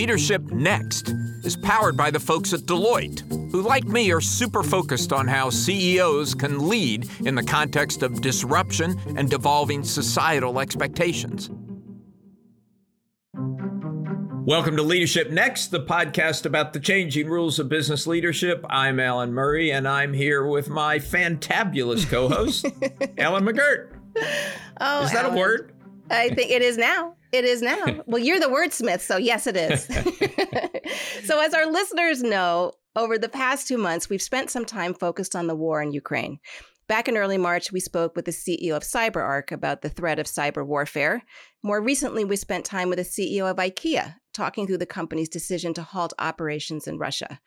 Leadership Next is powered by the folks at Deloitte, who, like me, are super focused on how CEOs can lead in the context of disruption and devolving societal expectations. Welcome to Leadership Next, the podcast about the changing rules of business leadership. I'm Alan Murray, and I'm here with my fantabulous co host, Ellen McGirt. Oh, is that Alan. a word? I think it is now. It is now. Well, you're the wordsmith, so yes, it is. so, as our listeners know, over the past two months, we've spent some time focused on the war in Ukraine. Back in early March, we spoke with the CEO of CyberArk about the threat of cyber warfare. More recently, we spent time with the CEO of IKEA, talking through the company's decision to halt operations in Russia.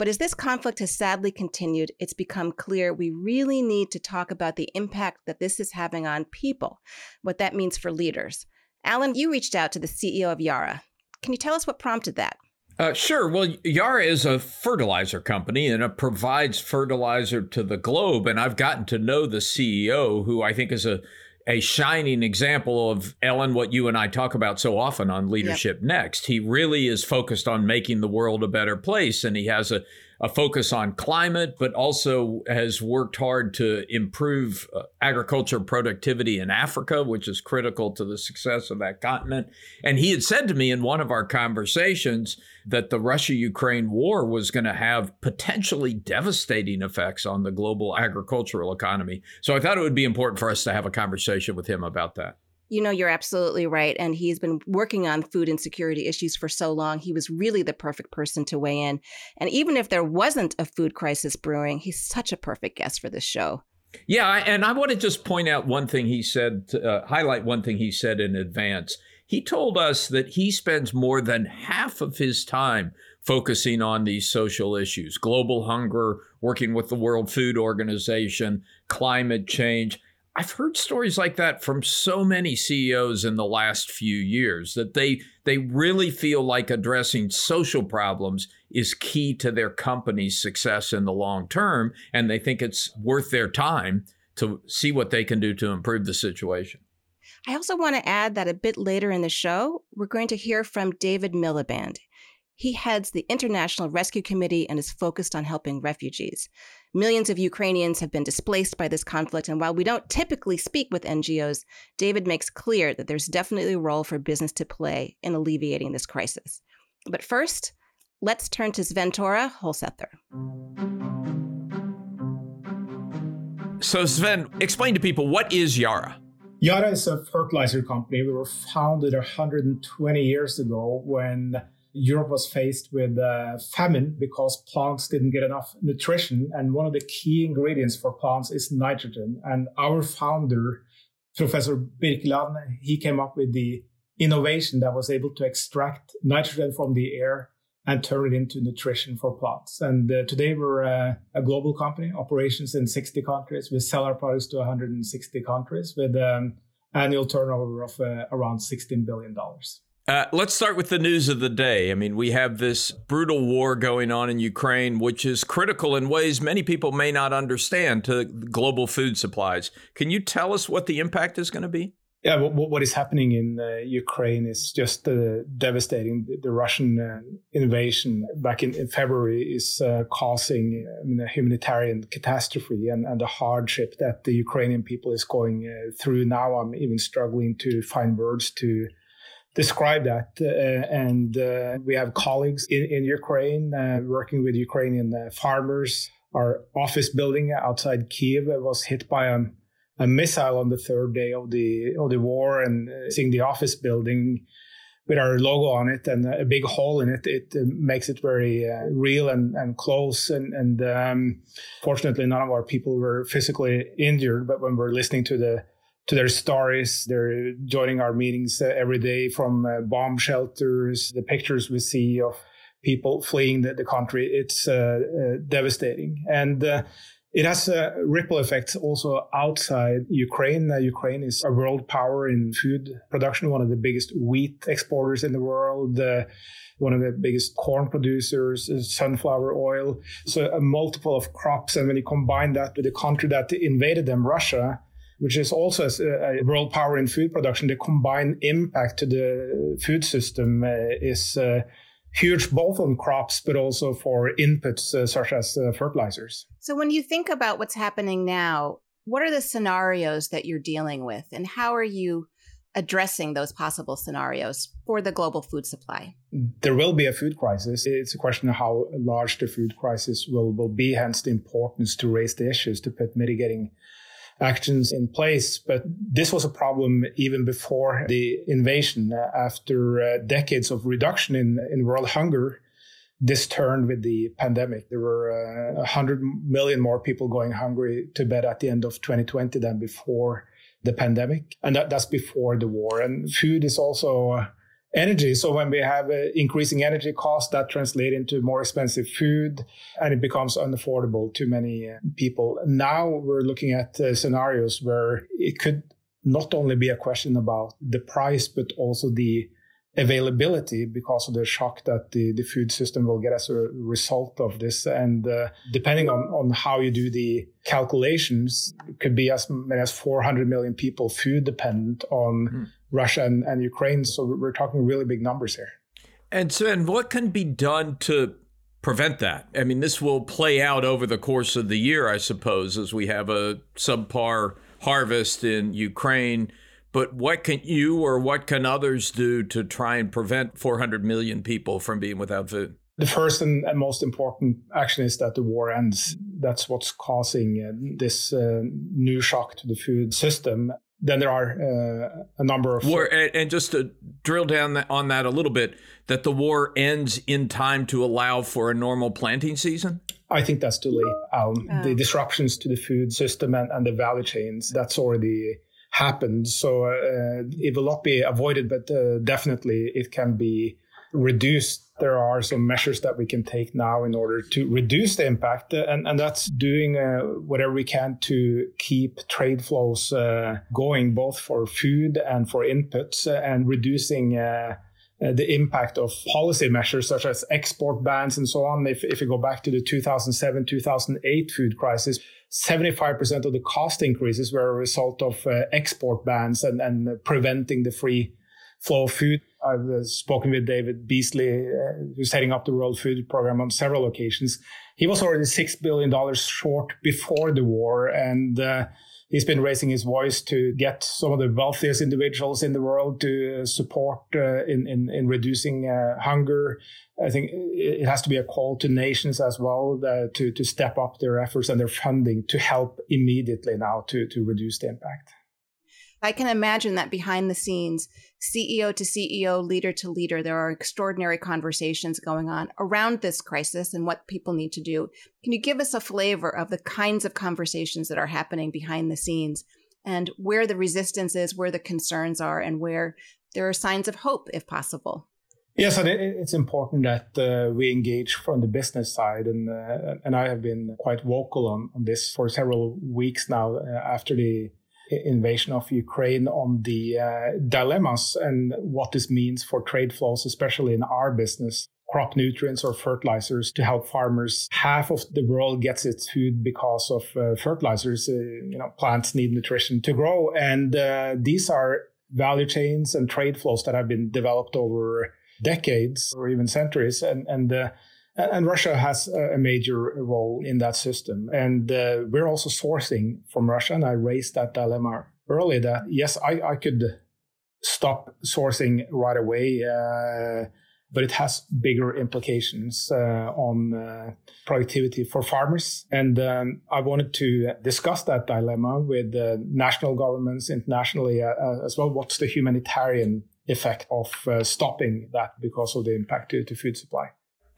But as this conflict has sadly continued, it's become clear we really need to talk about the impact that this is having on people, what that means for leaders. Alan, you reached out to the CEO of Yara. Can you tell us what prompted that? Uh, sure. Well, Yara is a fertilizer company and it provides fertilizer to the globe. And I've gotten to know the CEO, who I think is a a shining example of Ellen, what you and I talk about so often on Leadership yep. Next. He really is focused on making the world a better place, and he has a a focus on climate, but also has worked hard to improve uh, agriculture productivity in Africa, which is critical to the success of that continent. And he had said to me in one of our conversations that the Russia Ukraine war was going to have potentially devastating effects on the global agricultural economy. So I thought it would be important for us to have a conversation with him about that. You know, you're absolutely right. And he's been working on food insecurity issues for so long. He was really the perfect person to weigh in. And even if there wasn't a food crisis brewing, he's such a perfect guest for this show. Yeah. And I want to just point out one thing he said, uh, highlight one thing he said in advance. He told us that he spends more than half of his time focusing on these social issues global hunger, working with the World Food Organization, climate change. I've heard stories like that from so many CEOs in the last few years that they they really feel like addressing social problems is key to their company's success in the long term and they think it's worth their time to see what they can do to improve the situation. I also want to add that a bit later in the show, we're going to hear from David Miliband. He heads the International Rescue Committee and is focused on helping refugees. Millions of Ukrainians have been displaced by this conflict, and while we don't typically speak with NGOs, David makes clear that there's definitely a role for business to play in alleviating this crisis. But first, let's turn to Svenn-Tore Holsether. So, Sven, explain to people what is Yara? Yara is a fertilizer company. We were founded 120 years ago when Europe was faced with uh, famine because plants didn't get enough nutrition. And one of the key ingredients for plants is nitrogen. And our founder, Professor Birkeland, he came up with the innovation that was able to extract nitrogen from the air and turn it into nutrition for plants. And uh, today we're uh, a global company, operations in 60 countries. We sell our products to 160 countries with um, annual turnover of uh, around $16 billion. Uh, let's start with the news of the day. I mean, we have this brutal war going on in Ukraine, which is critical in ways many people may not understand to global food supplies. Can you tell us what the impact is going to be? Yeah, what is happening in uh, Ukraine is just uh, devastating. The Russian uh, invasion back in, February is causing a humanitarian catastrophe and, the hardship that the Ukrainian people is going through now. I'm even struggling to find words to describe that. Uh, and uh, we have colleagues in, in Ukraine uh, working with Ukrainian farmers. Our office building outside Kiev was hit by a, a, missile on the third day of the of the war, and seeing the office building with our logo on it and a big hole in it, it makes it very uh, real and, and close. And, and um, fortunately, none of our people were physically injured. But when we're listening to the to their stories. They're joining our meetings uh, every day from uh, bomb shelters, the pictures we see of people fleeing the, the country. It's uh, uh devastating. And uh, it has a ripple effect also outside Ukraine. Uh, Ukraine is a world power in food production, one of the biggest wheat exporters in the world, one of the biggest corn producers, sunflower oil. So a multiple of crops. And when you combine that with the country that invaded them, Russia, which is also a world power in food production, the combined impact to the food system uh, is uh, huge both on crops but also for inputs uh, such as uh, fertilizers. So when you think about what's happening now, what are the scenarios that you're dealing with and how are you addressing those possible scenarios for the global food supply? There will be a food crisis. It's a question of how large the food crisis will, will be, hence the importance to raise the issues to put mitigating actions in place. But this was a problem even before the invasion. After uh, decades of reduction in, in world hunger, this turned with the pandemic. There were uh, 100 million more people going hungry to bed at the end of 2020 than before the pandemic. And that, that's before the war. And food is also uh, energy. So when we have uh, increasing energy costs, that translate into more expensive food and it becomes unaffordable to many uh, people. Now we're looking at uh, scenarios where it could not only be a question about the price, but also the availability because of the shock that the, the food system will get as a result of this. And uh, depending on, on how you do the calculations, could be as many as 400 million people food dependent on mm. Russia and, and Ukraine. So we're talking really big numbers here. And so, and what can be done to prevent that? I mean, this will play out over the course of the year, I suppose, as we have a subpar harvest in Ukraine but what can you or what can others do to try and prevent 400 million people from being without food? The first and, most important action is that the war ends. That's what's causing uh, this uh, new shock to the food system. Then there are uh, a number of war, and, and, just to drill down on that a little bit, that the war ends in time to allow for a normal planting season. I think that's too late. Um, oh. The disruptions to the food system and, and the value chains that's already happened. So uh, it will not be avoided, but uh, definitely it can be reduced. There are some measures that we can take now in order to reduce the impact, uh, and, and that's doing uh, whatever we can to keep trade flows uh, going, both for food and for inputs, uh, and reducing uh, the impact of policy measures such as export bans and so on. If, if you go back to the 2007 2008 food crisis, 75% of the cost increases were a result of uh, export bans and, and preventing the free flow of food. I've uh, spoken with David Beasley, uh, who's heading up the World Food Program on several occasions. He was already $6 billion short before the war. And uh, he's been raising his voice to get some of the wealthiest individuals in the world to support uh, in, in, in reducing uh, hunger. I think it has to be a call to nations as well uh, to to step up their efforts and their funding to help immediately now to to reduce the impact. I can imagine that behind the scenes, CEO to CEO, leader to leader, there are extraordinary conversations going on around this crisis and what people need to do. Can you give us a flavor of the kinds of conversations that are happening behind the scenes and where the resistance is, where the concerns are, and where there are signs of hope, if possible? Yes, and it's important that uh, we engage from the business side, and uh, and I have been quite vocal on, on this for several weeks now uh, after the invasion of Ukraine on the uh, dilemmas and what this means for trade flows, especially in our business. Crop nutrients or fertilizers to help farmers. Half of the world gets its food because of uh, fertilizers. Uh, you know, plants need nutrition to grow, and uh, these are value chains and trade flows that have been developed over decades or even centuries. And and and Russia has a major role in that system. And uh, we're also sourcing from Russia. And I raised that dilemma early that, yes, I, I could stop sourcing right away, uh, but it has bigger implications uh, on uh, productivity for farmers. And um, I wanted to discuss that dilemma with national governments internationally uh, as well. What's the humanitarian effect of uh, stopping that because of the impact to, to food supply?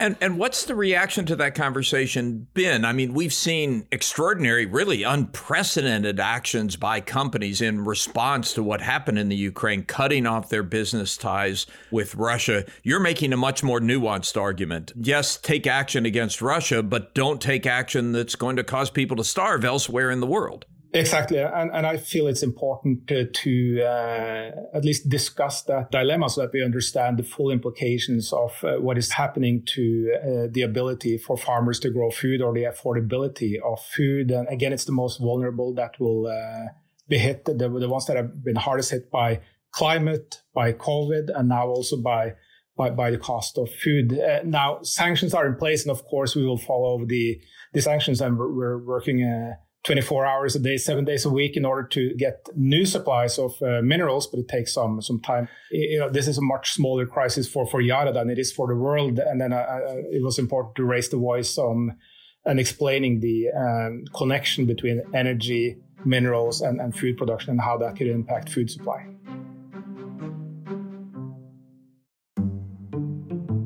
And and what's the reaction to that conversation been? I mean, we've seen extraordinary, really unprecedented actions by companies in response to what happened in the Ukraine, cutting off their business ties with Russia. You're making a much more nuanced argument. Yes, take action against Russia, but don't take action that's going to cause people to starve elsewhere in the world. Exactly, and, and I feel it's important to, to uh, at least discuss that dilemma so that we understand the full implications of uh, what is happening to uh, the ability for farmers to grow food or the affordability of food. And again, it's the most vulnerable that will uh, be hit, the, the ones that have been hardest hit by climate, by COVID, and now also by by, by the cost of food. Uh, now, sanctions are in place, and of course, we will follow the, the sanctions, and we're, we're working uh, 24 hours a day, seven days a week in order to get new supplies of uh, minerals, but it takes some some time. You know, this is a much smaller crisis for, for Yara than it is for the world. And then uh, uh, it was important to raise the voice on and explaining the um, connection between energy, minerals, and, and food production and how that could impact food supply.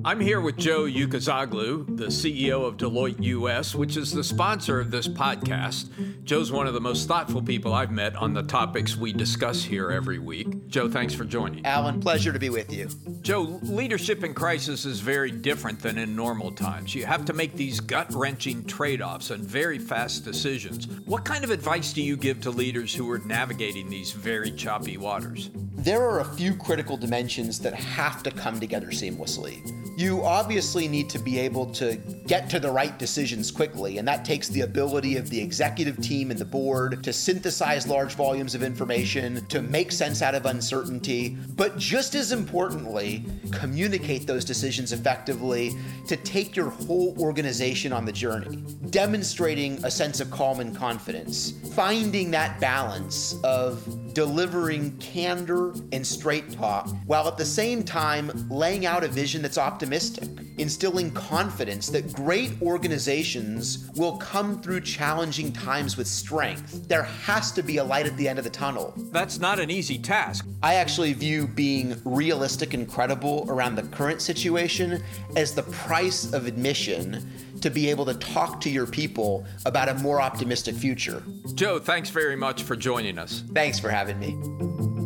I'm here with Joe Ucuzoglu, the CEO of Deloitte US, which is the sponsor of this podcast. Joe's one of the most thoughtful people I've met on the topics we discuss here every week. Joe, thanks for joining. Alan, pleasure to be with you. Joe, leadership in crisis is very different than in normal times. You have to make these gut wrenching trade offs and very fast decisions. What kind of advice do you give to leaders who are navigating these very choppy waters? There are a few critical dimensions that have to come together seamlessly. You obviously need to be able to get to the right decisions quickly, and that takes the ability of the executive team and the board to synthesize large volumes of information, to make sense out of uncertainty, but just as importantly, communicate those decisions effectively to take your whole organization on the journey, demonstrating a sense of calm and confidence, finding that balance of delivering candor and straight talk, while at the same time laying out a vision that's optimistic, instilling confidence that great organizations will come through challenging times with strength. There has to be a light at the end of the tunnel. That's not an easy task. I actually view being realistic and credible around the current situation as the price of admission to be able to talk to your people about a more optimistic future. Joe, thanks very much for joining us. Thanks for having me.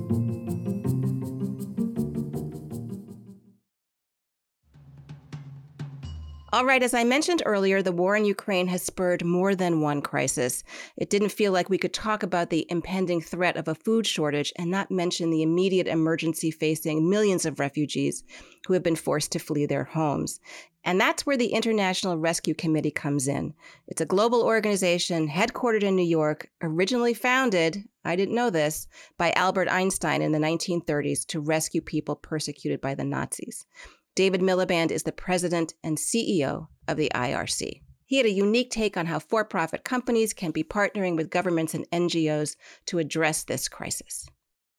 All right, as I mentioned earlier, the war in Ukraine has spurred more than one crisis. It didn't feel like we could talk about the impending threat of a food shortage and not mention the immediate emergency facing millions of refugees who have been forced to flee their homes. And that's where the International Rescue Committee comes in. It's a global organization headquartered in New York, originally founded, I didn't know this, by Albert Einstein in the 1930s to rescue people persecuted by the Nazis. David Miliband is the president and CEO of the IRC. He had a unique take on how for profit companies can be partnering with governments and NGOs to address this crisis.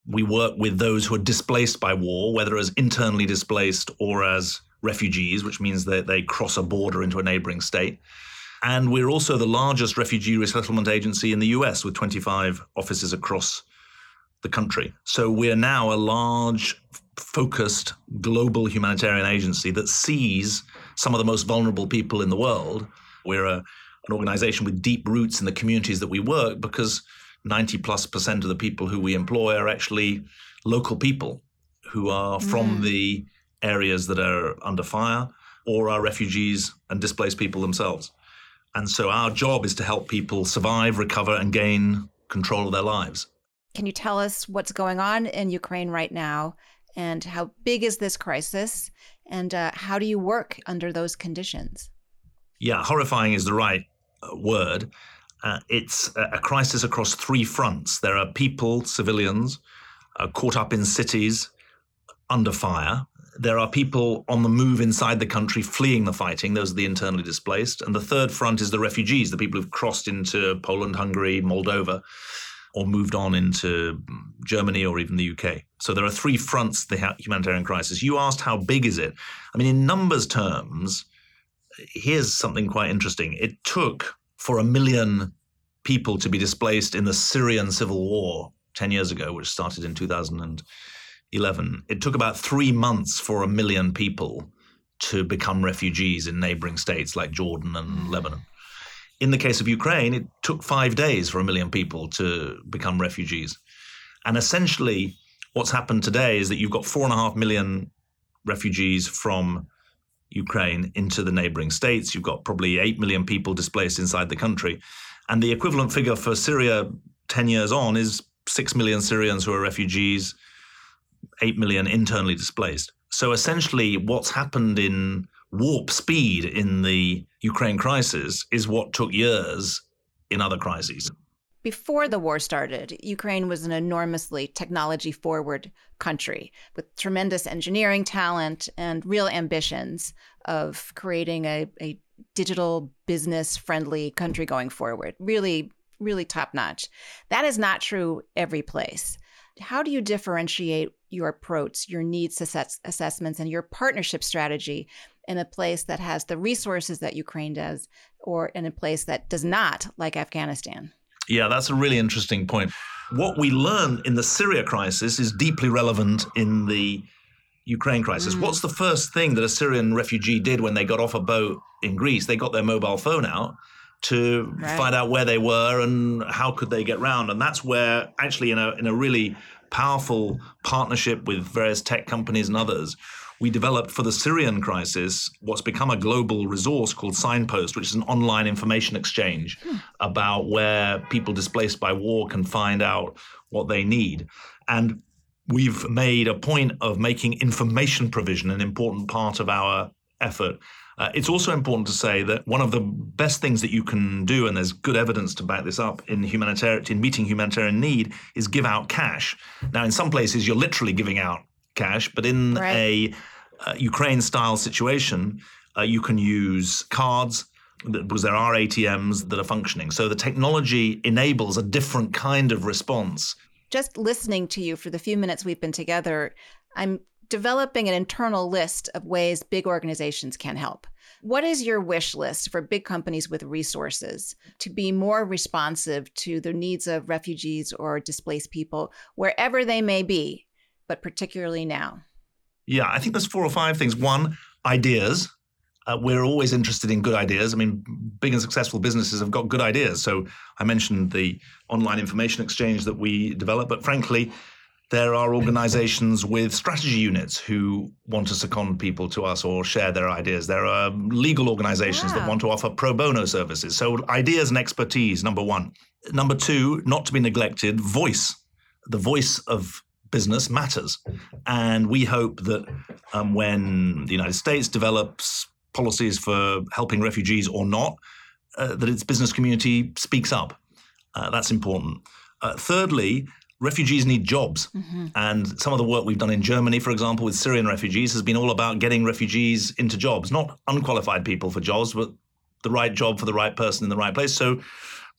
We work with those who are displaced by war, whether as internally displaced or as refugees, which means that they cross a border into a neighboring state. And we're also the largest refugee resettlement agency in the US with 25 offices across the country. So we're now a large, focused global humanitarian agency that sees some of the most vulnerable people in the world. We're a, an organization with deep roots in the communities that we work because 90 plus percent of the people who we employ are actually local people who are from mm. the areas that are under fire or are refugees and displaced people themselves. And so our job is to help people survive, recover, and gain control of their lives. Can you tell us what's going on in Ukraine right now and how big is this crisis and uh, how do you work under those conditions? Yeah, horrifying is the right uh, word. Uh, it's a crisis across three fronts. There are people, civilians, uh, caught up in cities under fire. There are people on the move inside the country fleeing the fighting. Those are the internally displaced. And the third front is the refugees, the people who've crossed into Poland, Hungary, Moldova or moved on into Germany or even the UK. So there are three fronts the humanitarian crisis. You asked how big is it? I mean, in numbers terms, here's something quite interesting. It took for a million people to be displaced in the Syrian civil war 10 years ago, which started in 2011. It took about three months for a million people to become refugees in neighboring states like Jordan and Lebanon in the case of Ukraine, it took five days for a million people to become refugees. And essentially, what's happened today is that you've got four and a half million refugees from Ukraine into the neighboring states. You've got probably 8 million people displaced inside the country. And the equivalent figure for Syria 10 years on is 6 million Syrians who are refugees, 8 million internally displaced. So essentially, what's happened in warp speed in the Ukraine crisis is what took years in other crises. before the war started, Ukraine was an enormously technology forward country with tremendous engineering talent and real ambitions of creating a, a digital business friendly country going forward. Really, really top notch. That is not true every place. How do you differentiate your approach, your needs assess- assessments, and your partnership strategy in a place that has the resources that Ukraine does, or in a place that does not, like Afghanistan? Yeah, that's a really interesting point. What we learned in the Syria crisis is deeply relevant in the Ukraine crisis. Mm. What's the first thing that a Syrian refugee did when they got off a boat in Greece? They got their mobile phone out to right. find out where they were and how could they get round. And that's where actually in a in a really powerful partnership with various tech companies and others, we developed for the Syrian crisis what's become a global resource called Signpost, which is an online information exchange hmm. about where people displaced by war can find out what they need. And we've made a point of making information provision an important part of our effort. Uh, it's also important to say that one of the best things that you can do, and there's good evidence to back this up in humanitarian in meeting humanitarian need, is give out cash. Now, in some places, you're literally giving out cash, but in right. a uh, Ukraine style situation, uh, you can use cards because there are ATMs that are functioning. So the technology enables a different kind of response. Just listening to you for the few minutes we've been together, I'm developing an internal list of ways big organizations can help. What is your wish list for big companies with resources to be more responsive to the needs of refugees or displaced people, wherever they may be, but particularly now? Yeah, I think there's four or five things. One, ideas. Uh, we're always interested in good ideas. I mean, big and successful businesses have got good ideas. So I mentioned the online information exchange that we develop, but frankly, there are organizations with strategy units who want to second people to us or share their ideas. There are legal organizations that want to offer pro bono services. So ideas and expertise, number one. Number two, not to be neglected, voice. The voice of business matters. And we hope that um, when the United States develops policies for helping refugees or not, uh, that its business community speaks up. Uh, that's important. Uh, thirdly, refugees need jobs. Mm-hmm. And some of the work we've done in Germany, for example, with Syrian refugees, has been all about getting refugees into jobs, not unqualified people for jobs, but the right job for the right person in the right place. So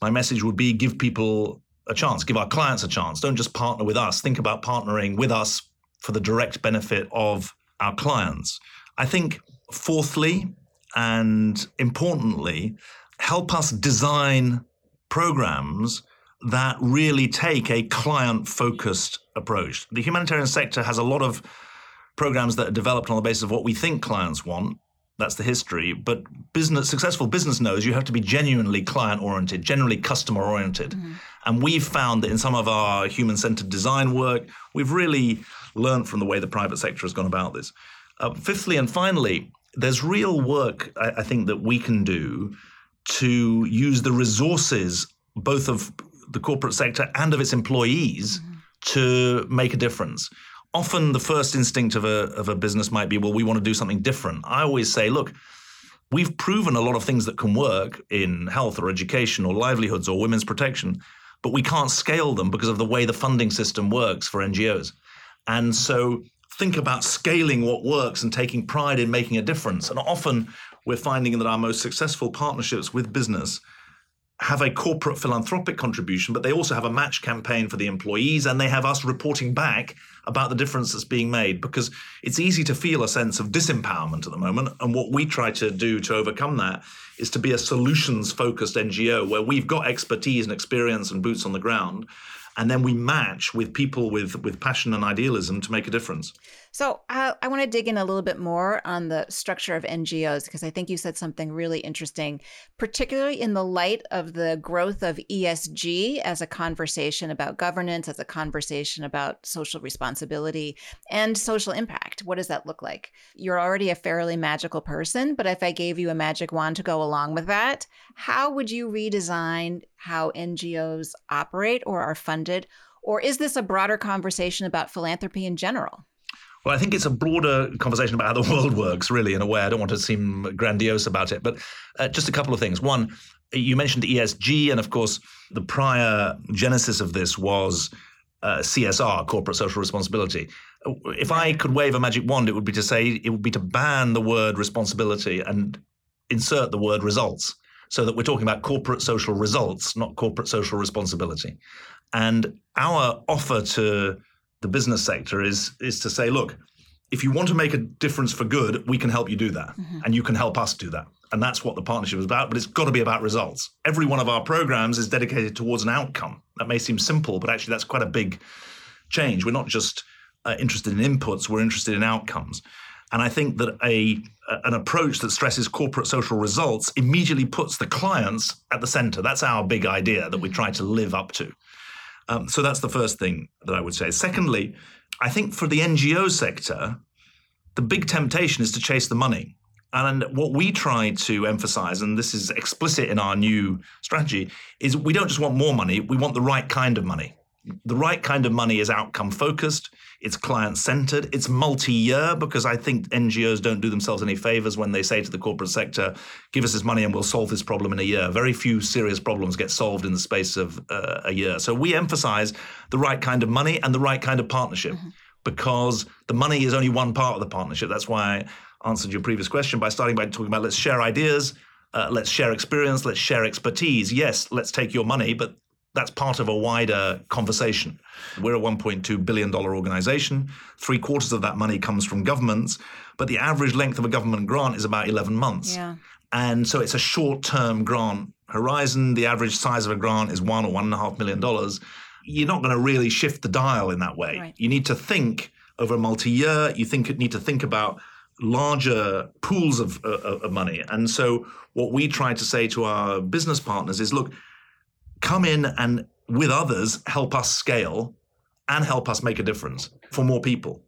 my message would be give people a chance, give our clients a chance. Don't just partner with us. Think about partnering with us for the direct benefit of our clients. I think, fourthly and importantly, help us design programs that really take a client focused approach. The humanitarian sector has a lot of programs that are developed on the basis of what we think clients want. That's the history. But business, successful business knows you have to be genuinely client oriented, generally customer oriented. Mm-hmm. And we've found that in some of our human centered design work, we've really learned from the way the private sector has gone about this. Uh, fifthly and finally, there's real work I, I think that we can do to use the resources both of the corporate sector and of its employees mm-hmm. to make a difference. Often the first instinct of a, of a business might be, well, we want to do something different. I always say, look, we've proven a lot of things that can work in health or education or livelihoods or women's protection but we can't scale them because of the way the funding system works for NGOs. And so think about scaling what works and taking pride in making a difference. And often we're finding that our most successful partnerships with business have a corporate philanthropic contribution, but they also have a match campaign for the employees and they have us reporting back about the difference that's being made because it's easy to feel a sense of disempowerment at the moment. And what we try to do to overcome that is to be a solutions focused NGO where we've got expertise and experience and boots on the ground and then we match with people with with passion and idealism to make a difference. So uh, I want to dig in a little bit more on the structure of NGOs because I think you said something really interesting, particularly in the light of the growth of ESG as a conversation about governance, as a conversation about social responsibility and social impact. What does that look like? You're already a fairly magical person, but if I gave you a magic wand to go along with that, how would you redesign how NGOs operate or are funded? Or is this a broader conversation about philanthropy in general? Well, I think it's a broader conversation about how the world works, really, in a way. I don't want to seem grandiose about it, but uh, just a couple of things. One, you mentioned ESG, and of course, the prior genesis of this was uh, CSR, corporate social responsibility. If I could wave a magic wand, it would be to say it would be to ban the word responsibility and insert the word results, so that we're talking about corporate social results, not corporate social responsibility. And our offer to the business sector is is to say, look, if you want to make a difference for good, we can help you do that, mm-hmm. and you can help us do that. And that's what the partnership is about, but it's got to be about results. Every one of our programs is dedicated towards an outcome. That may seem simple, but actually that's quite a big change. We're not just uh, interested in inputs, we're interested in outcomes. And I think that a an approach that stresses corporate social results immediately puts the clients at the center. That's our big idea that we try to live up to. Um, so that's the first thing that I would say. Secondly, I think for the NGO sector, the big temptation is to chase the money. And what we try to emphasize, and this is explicit in our new strategy, is we don't just want more money, we want the right kind of money. The right kind of money is outcome focused, it's client centered, it's multi year, because I think NGOs don't do themselves any favors when they say to the corporate sector, give us this money and we'll solve this problem in a year. Very few serious problems get solved in the space of uh, a year. So we emphasize the right kind of money and the right kind of partnership. Mm-hmm because the money is only one part of the partnership. That's why I answered your previous question by starting by talking about let's share ideas, uh, let's share experience, let's share expertise. Yes, let's take your money, but that's part of a wider conversation. We're a $1.2 billion organization. Three quarters of that money comes from governments, but the average length of a government grant is about 11 months. Yeah. And so it's a short term grant horizon. The average size of a grant is one or one and a half million dollars. You're not going to really shift the dial in that way. Right. You need to think over a multi year. You think need to think about larger pools of, uh, of money. And so, what we try to say to our business partners is look, come in and with others help us scale and help us make a difference for more people,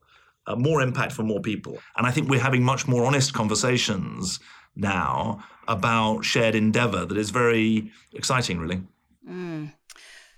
uh, more impact for more people. And I think we're having much more honest conversations now about shared endeavor that is very exciting, really. Mm.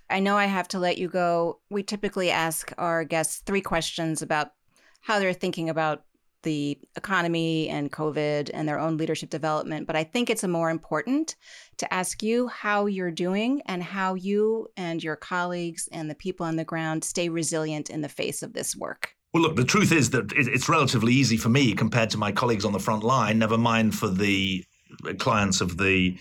I know I have to let you go. We typically ask our guests three questions about how they're thinking about the economy and COVID and their own leadership development. But I think it's more important to ask you how you're doing and how you and your colleagues and the people on the ground stay resilient in the face of this work. Well, look, the truth is that it's relatively easy for me compared to my colleagues on the front line, never mind for the clients of the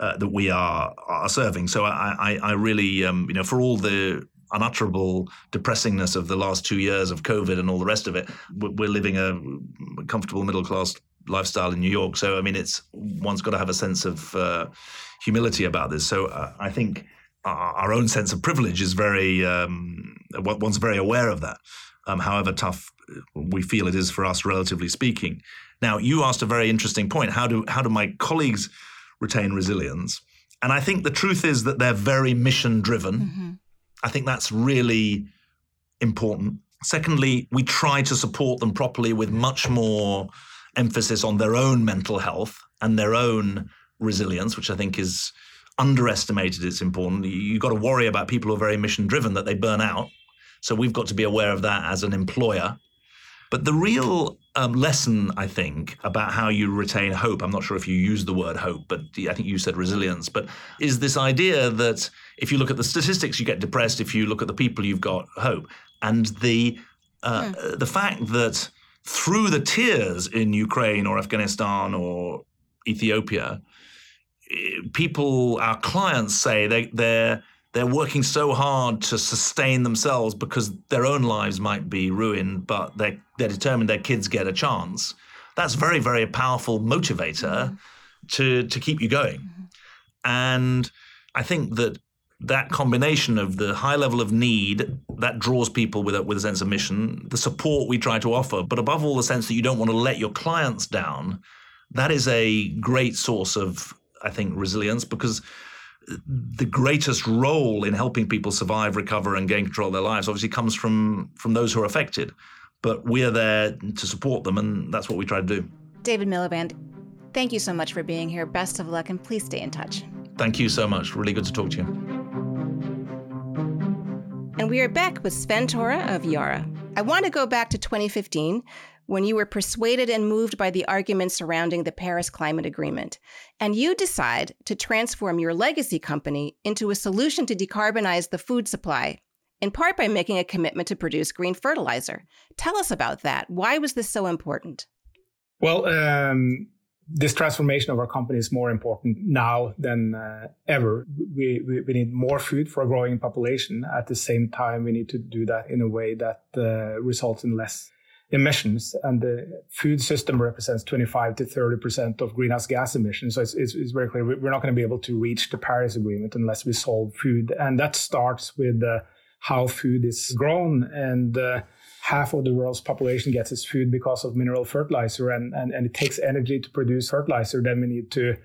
uh, that we are are serving. So I I, I really um, you know for all the unutterable depressingness of the last two years of COVID and all the rest of it, we're living a comfortable middle class lifestyle in New York. So I mean, it's one's got to have a sense of uh, humility about this. So uh, I think our own sense of privilege is very um, one's very aware of that. Um, however tough we feel it is for us, relatively speaking. Now, you asked a very interesting point. How do how do my colleagues retain resilience? And I think the truth is that they're very mission driven. Mm-hmm. I think that's really important. Secondly, we try to support them properly with much more emphasis on their own mental health and their own resilience, which I think is underestimated. It's important. You've got to worry about people who are very mission driven that they burn out. So we've got to be aware of that as an employer. But the real um, lesson, I think, about how you retain hope, I'm not sure if you use the word hope, but I think you said resilience, but is this idea that if you look at the statistics, you get depressed. If you look at the people, you've got hope. And the, uh, yeah. Hmm. the fact that through the tears in Ukraine or Afghanistan or Ethiopia, eh, people, our clients say they, they're they're working so hard to sustain themselves because their own lives might be ruined, but they're, they're determined their kids get a chance. That's very, very powerful motivator to, to keep you going. And I think that that combination of the high level of need that draws people with a, with a sense of mission, the support we try to offer, but above all, the sense that you don't want to let your clients down, that is a great source of, I think, resilience because the greatest role in helping people survive, recover, and gain control of their lives obviously comes from from those who are affected. But we are there to support them, and that's what we try to do. David Miliband, thank you so much for being here. Best of luck, and please stay in touch. Thank you so much. Really good to talk to you. And we are back with Svenn-Tore of Yara. I want to go back to 2015 when you were persuaded and moved by the arguments surrounding the Paris Climate Agreement, and you decide to transform your legacy company into a solution to decarbonize the food supply, in part by making a commitment to produce green fertilizer. Tell us about that. Why was this so important? Well, um, this transformation of our company is more important now than uh, ever. We, we, we, need more food for a growing population. At the same time, we need to do that in a way that uh, results in less emissions. And the food system represents 25 to 30% of greenhouse gas emissions. So it's, it's, it's very clear we're not going to be able to reach the Paris Agreement unless we solve food. And that starts with uh, how food is grown. And uh, half of the world's population gets its food because of mineral fertilizer and, and, and it takes energy to produce fertilizer. Then we need to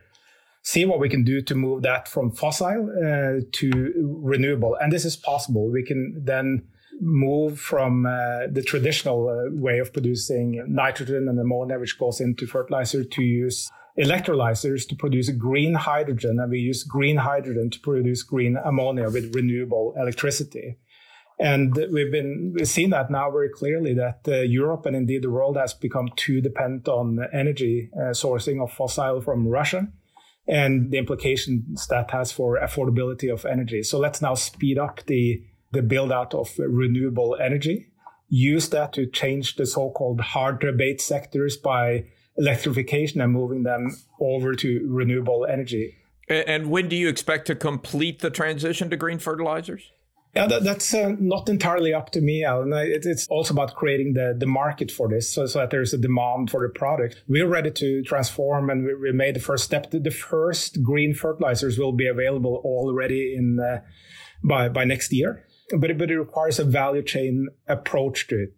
see what we can do to move that from fossil uh, to renewable. And this is possible. We can then move from uh, the traditional uh, way of producing nitrogen and ammonia, which goes into fertilizer, to use electrolyzers to produce green hydrogen. And we use green hydrogen to produce green ammonia with renewable electricity. And we've been we've seen that now very clearly that uh, Europe and indeed the world has become too dependent on energy uh, sourcing of fossil from Russia and the implications that has for affordability of energy. So let's now speed up the the build out of renewable energy. Use that to change the so-called hard to abate sectors by electrification and moving them over to renewable energy. And when do you expect to complete the transition to green fertilizers? Yeah, that, that's uh, not entirely up to me, Alan. It, it's also about creating the, the market for this so, so, that there's a demand for the product. We're ready to transform and we, we made the first step. The, the, first green fertilizers will be available already in uh, by, by next year, but, but it requires a value chain approach to it.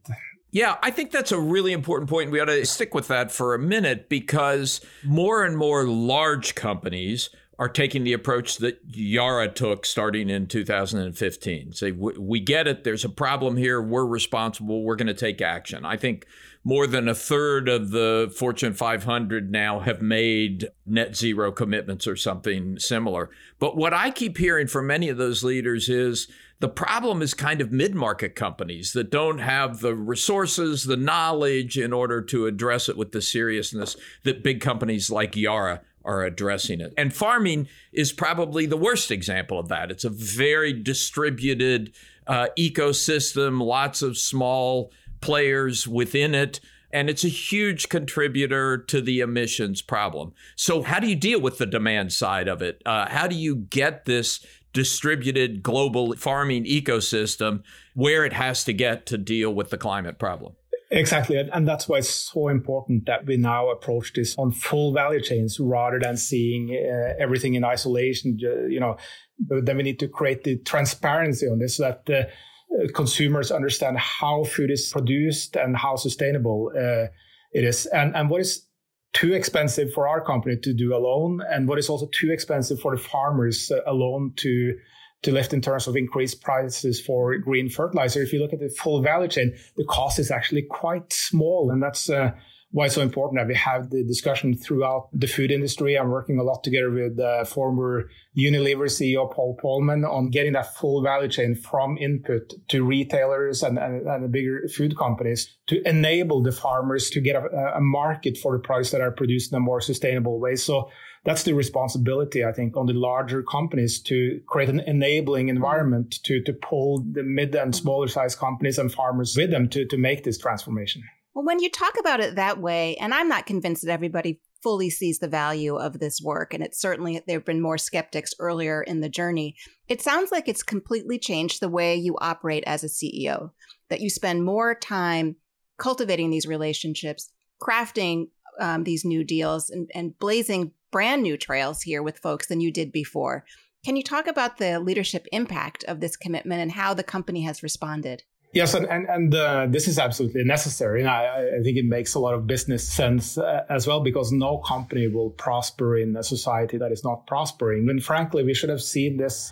Yeah, I think that's a really important point. We ought to stick with that for a minute because more and more large companies are taking the approach that Yara took starting in 2015. Say, we get it, there's a problem here, we're responsible, we're going to take action. I think more than a third of the Fortune 500 now have made net zero commitments or something similar. But what I keep hearing from many of those leaders is the problem is kind of mid market companies that don't have the resources, the knowledge in order to address it with the seriousness that big companies like Yara are addressing it. And farming is probably the worst example of that. It's a very distributed uh, ecosystem, lots of small players within it. And it's a huge contributor to the emissions problem. So, how do you deal with the demand side of it? Uh, how do you get this distributed global farming ecosystem where it has to get to deal with the climate problem? Exactly. And that's why it's so important that we now approach this on full value chains rather than seeing uh, everything in isolation. You know, but then we need to create the transparency on this so that uh, consumers understand how food is produced and how sustainable uh, it is. And, and what is too expensive for our company to do alone and what is also too expensive for the farmers uh, alone to to lift in terms of increased prices for green fertilizer. If you look at the full value chain, the cost is actually quite small. And that's uh, why it's so important that we have the discussion throughout the food industry. I'm working a lot together with uh, former Unilever CEO Paul Polman on getting that full value chain from input to retailers and, and, and the bigger food companies to enable the farmers to get a, a market for the products that are produced in a more sustainable way. So that's the responsibility, I think, on the larger companies to create an enabling environment to, to pull the mid and smaller size companies and farmers with them to, to make this transformation. Well, when you talk about it that way, and I'm not convinced that everybody fully sees the value of this work, and it's certainly there have been more skeptics earlier in the journey. It sounds like it's completely changed the way you operate as a CEO, that you spend more time cultivating these relationships, crafting um, these new deals, and, and blazing brand new trails here with folks than you did before. Can you talk about the leadership impact of this commitment and how the company has responded? Yes, and and, and uh, this is absolutely necessary, and I, I, think it makes a lot of business sense uh, as well because no company will prosper in a society that is not prospering. And frankly, we should have seen this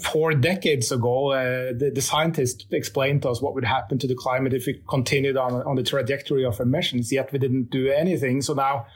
four decades ago. Uh, the, the, scientists explained to us what would happen to the climate if we continued on on the trajectory of emissions. Yet we didn't do anything. So now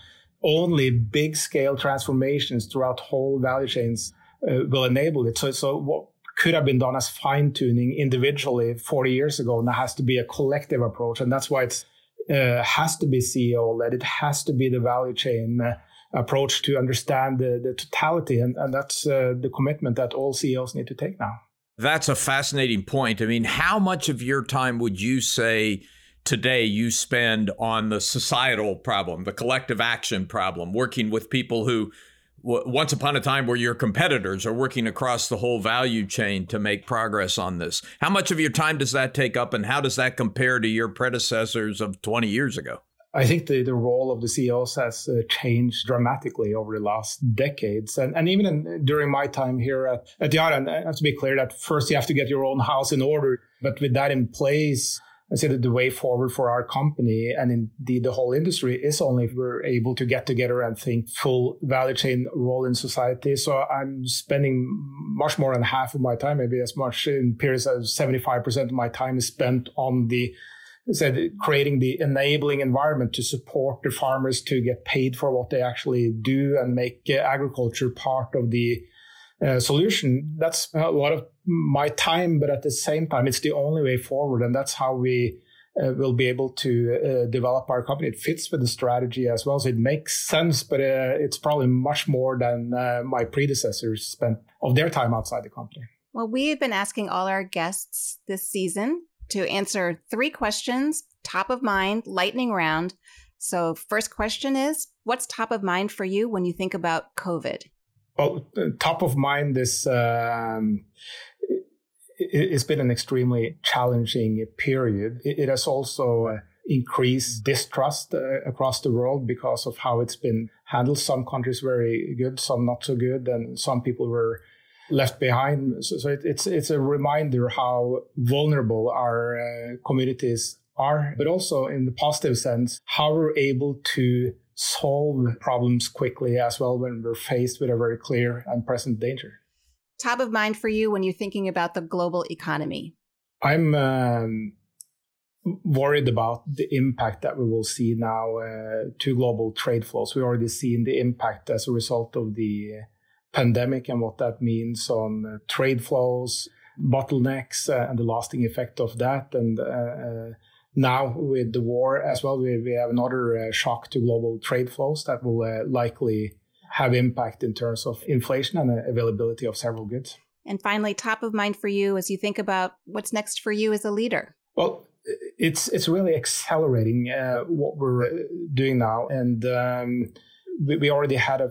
only big scale transformations throughout whole value chains uh, will enable it. So, so what could have been done as fine tuning individually 40 years ago now has to be a collective approach. And that's why it uh, has to be CEO led. It has to be the value chain uh, approach to understand the, the totality. And, and that's uh, the commitment that all CEOs need to take now. That's a fascinating point. I mean, how much of your time would you say today you spend on the societal problem, the collective action problem, working with people who once upon a time where your competitors are working across the whole value chain to make progress on this. How much of your time does that take up and how does that compare to your predecessors of 20 years ago? I think the, the role of the CEOs has uh, changed dramatically over the last decades. And, and even in, during my time here at, at Yara, and I have to be clear that first you have to get your own house in order. But with that in place, I say that the way forward for our company and indeed the whole industry is only if we're able to get together and think full value chain role in society. So I'm spending much more than half of my time, maybe as much in periods as 75% of my time is spent on the said creating the enabling environment to support the farmers to get paid for what they actually do and make uh, agriculture part of the uh, solution. That's a lot of my time, but at the same time, it's the only way forward, and that's how we uh, will be able to uh, develop our company. It fits with the strategy as well, so it makes sense. But uh, it's probably much more than uh, my predecessors spent of their time outside the company. Well, we've been asking all our guests this season to answer three questions, top of mind, lightning round. So, first question is What's top of mind for you when you think about COVID? Well, top of mind is um, it, has been an extremely challenging period. It, it has also uh, increased distrust uh, across the world because of how it's been handled. Some countries very good, some not so good, and some people were left behind. So, so it, it's it's a reminder how vulnerable our uh, communities are, but also in the positive sense, how we're able to solve problems quickly as well when we're faced with a very clear and present danger. Top of mind for you when you're thinking about the global economy? I'm um, worried about the impact that we will see now uh, to global trade flows. We already seen the impact as a result of the pandemic and what that means on uh, trade flows, bottlenecks, uh, and the lasting effect of that. And uh, uh, now with the war as well, we, we have another uh, shock to global trade flows that will likely have impact in terms of inflation and availability of several goods. And finally, top of mind for you as you think about what's next for you as a leader. Well, it's it's really accelerating uh, what we're doing now, and um, we already had a,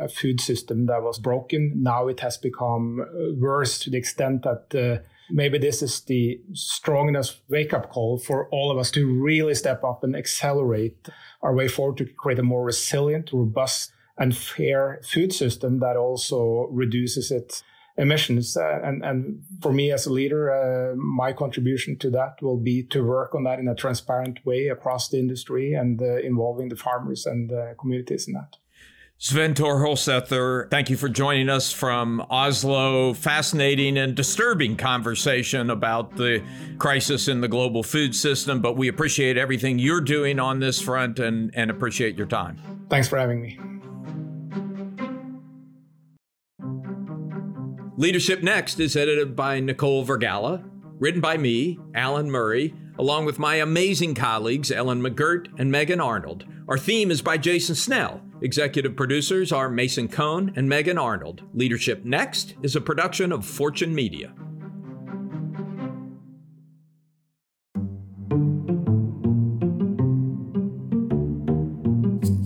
a, food system that was broken. Now it has become worse to the extent that uh, maybe this is the strongest wake up call for all of us to really step up and accelerate our way forward to create a more resilient, robust, and fair food system that also reduces its emissions. Uh, and, and for me as a leader, uh, my contribution to that will be to work on that in a transparent way across the industry and uh, involving the farmers and communities in that. Svenn-Tore thank you for joining us from Oslo. Fascinating and disturbing conversation about the crisis in the global food system, but we appreciate everything you're doing on this front and, and appreciate your time. Thanks for having me. Leadership Next is edited by Nicole Vergala, written by me, Alan Murray, along with my amazing colleagues Ellen McGirt and Megan Arnold. Our theme is by Jason Snell. Executive producers are Mason Cohn and Megan Arnold. Leadership Next is a production of Fortune Media.